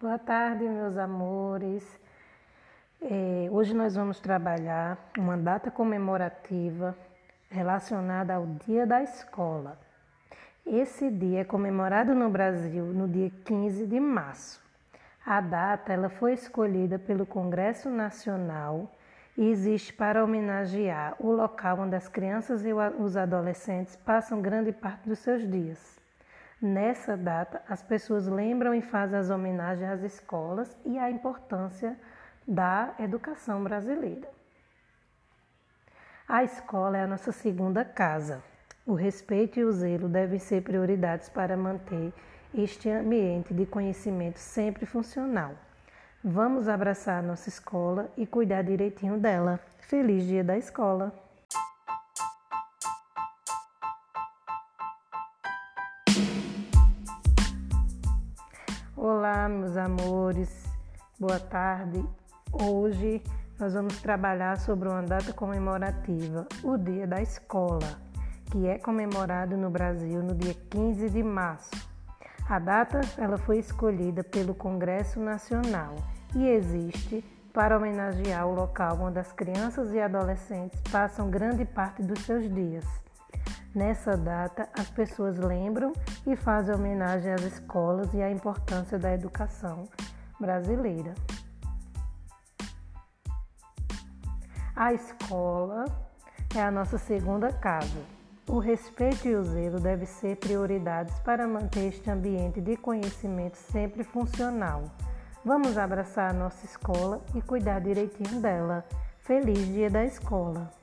Boa tarde, meus amores. É, hoje nós vamos trabalhar uma data comemorativa relacionada ao Dia da Escola. Esse dia é comemorado no Brasil no dia 15 de março. A data ela foi escolhida pelo Congresso Nacional e existe para homenagear o local onde as crianças e os adolescentes passam grande parte dos seus dias. Nessa data, as pessoas lembram e fazem as homenagens às escolas e à importância da educação brasileira. A escola é a nossa segunda casa. O respeito e o zelo devem ser prioridades para manter este ambiente de conhecimento sempre funcional. Vamos abraçar a nossa escola e cuidar direitinho dela. Feliz Dia da Escola! Olá, meus amores, boa tarde. Hoje nós vamos trabalhar sobre uma data comemorativa, o Dia da Escola, que é comemorado no Brasil no dia 15 de março. A data ela foi escolhida pelo Congresso Nacional e existe para homenagear o local onde as crianças e adolescentes passam grande parte dos seus dias. Nessa data, as pessoas lembram e fazem homenagem às escolas e à importância da educação brasileira. A escola é a nossa segunda casa. O respeito e o zelo devem ser prioridades para manter este ambiente de conhecimento sempre funcional. Vamos abraçar a nossa escola e cuidar direitinho dela. Feliz Dia da Escola!